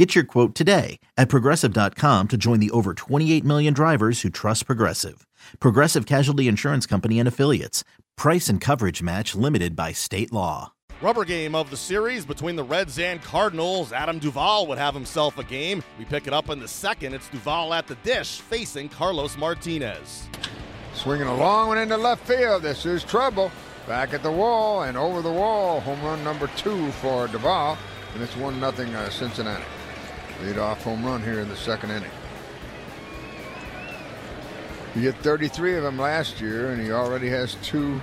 Get your quote today at progressive.com to join the over 28 million drivers who trust Progressive. Progressive Casualty Insurance Company and Affiliates. Price and coverage match limited by state law. Rubber game of the series between the Reds and Cardinals. Adam Duvall would have himself a game. We pick it up in the second. It's Duvall at the dish facing Carlos Martinez. Swinging a long one into left field. This is trouble. Back at the wall and over the wall. Home run number two for Duvall. And it's 1 0 uh, Cincinnati. Lead off home run here in the second inning. He hit 33 of them last year, and he already has two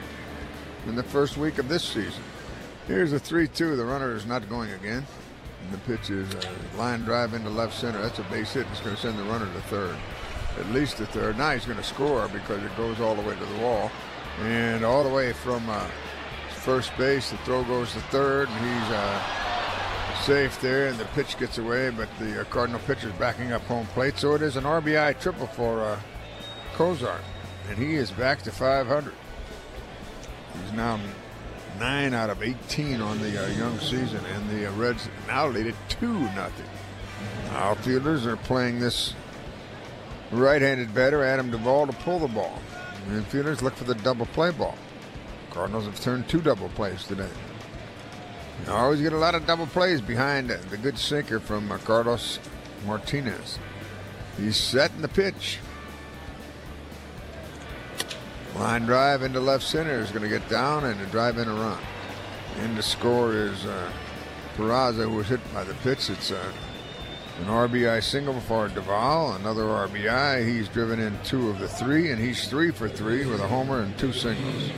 in the first week of this season. Here's a 3 2. The runner is not going again. And the pitch is a line drive into left center. That's a base hit. It's going to send the runner to third. At least to third. Now he's going to score because it goes all the way to the wall. And all the way from uh, first base, the throw goes to third, and he's uh, safe there, and the pitch gets away, but the uh, Cardinal pitcher's backing up home plate. So it is an RBI triple for uh, Cozart, and he is back to 500. He's now nine out of 18 on the uh, young season, and the uh, Reds now lead it 2 nothing. Outfielders are playing this right-handed batter, Adam Duvall, to pull the ball. Infielders look for the double play ball. Cardinals have turned two double plays today. You always get a lot of double plays behind the good sinker from uh, Carlos Martinez. He's setting the pitch. Line drive into left center is going to get down and to drive in a run. And the score is uh, Peraza, who was hit by the pitch. It's uh, an RBI single for Duvall, another RBI. He's driven in two of the three, and he's three for three with a homer and two singles.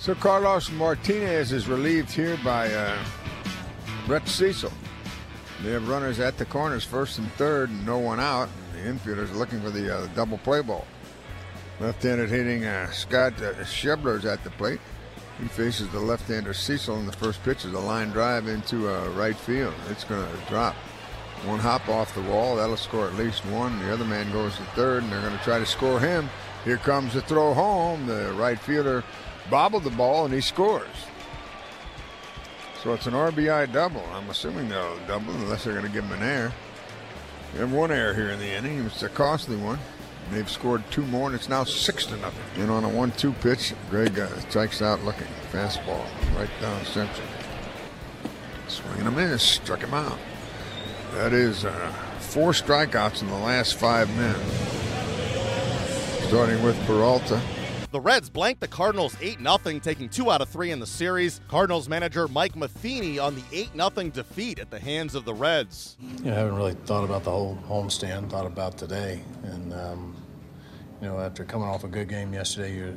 So Carlos Martinez is relieved here by uh, Brett Cecil. They have runners at the corners, first and third, and no one out. The infielders looking for the uh, double play ball. Left-handed hitting uh, Scott uh, Schebler's at the plate. He faces the left-hander Cecil, and the first pitch is a line drive into uh, right field. It's going to drop. One hop off the wall. That'll score at least one. The other man goes to third, and they're going to try to score him. Here comes the throw home. The right fielder bobbled the ball, and he scores. So it's an RBI double. I'm assuming they'll double unless they're going to give him an error. They have one error here in the inning. It's a costly one. They've scored two more, and it's now six to nothing. And on a one-two pitch, Greg uh, strikes out looking. Fastball right down center. Swinging a miss, struck him out. That is uh, four strikeouts in the last five minutes. Starting with Peralta. The Reds blanked the Cardinals 8 0, taking two out of three in the series. Cardinals manager Mike Matheny on the 8 0 defeat at the hands of the Reds. Yeah, I haven't really thought about the whole homestand, thought about today. And, um, you know, after coming off a good game yesterday, you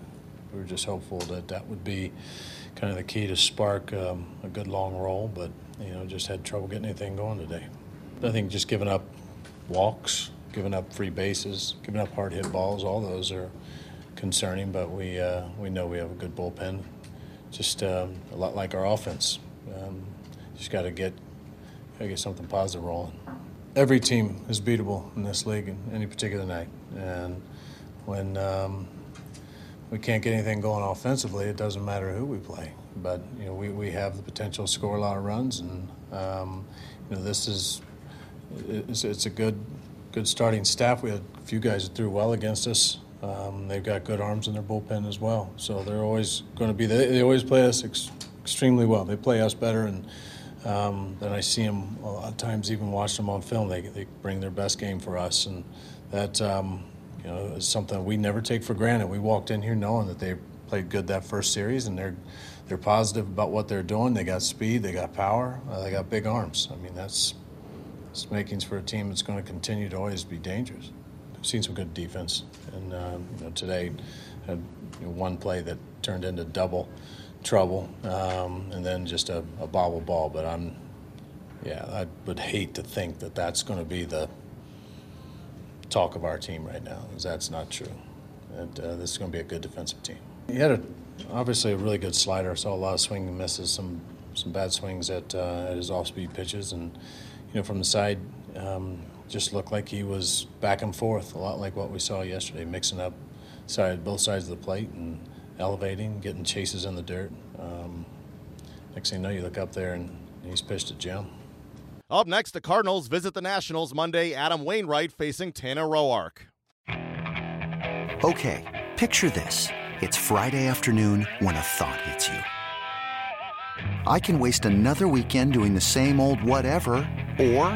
we were just hopeful that that would be kind of the key to spark um, a good long roll, but, you know, just had trouble getting anything going today. I think just giving up walks, giving up free bases, giving up hard hit balls, all those are concerning, but we uh, we know we have a good bullpen. Just um, a lot like our offense. Um, just got to get gotta get something positive rolling. Every team is beatable in this league in any particular night, and when um, we can't get anything going offensively, it doesn't matter who we play. But you know we, we have the potential to score a lot of runs, and um, you know this is it's, it's a good good starting staff. We had a few guys that threw well against us. Um, they've got good arms in their bullpen as well, so they're always going to be. They, they always play us ex- extremely well. They play us better, and um, then I see them a lot of times. Even watch them on film, they they bring their best game for us, and that um, you know is something we never take for granted. We walked in here knowing that they played good that first series, and they're they're positive about what they're doing. They got speed, they got power, uh, they got big arms. I mean, that's it's makings for a team that's going to continue to always be dangerous. Seen some good defense, and um, you know, today had you know, one play that turned into double trouble, um, and then just a, a bobble ball. But I'm, yeah, I would hate to think that that's going to be the talk of our team right now, because that's not true. And uh, this is going to be a good defensive team. He had a obviously a really good slider. Saw a lot of swing misses, some some bad swings at, uh, at his off-speed pitches, and you know from the side, um, just looked like he was back and forth, a lot like what we saw yesterday, mixing up side both sides of the plate and elevating, getting chases in the dirt. Um, next thing you know, you look up there and he's pitched at Jim. Up next, the Cardinals visit the Nationals Monday. Adam Wainwright facing Tanner Roark. Okay, picture this. It's Friday afternoon when a thought hits you. I can waste another weekend doing the same old whatever, or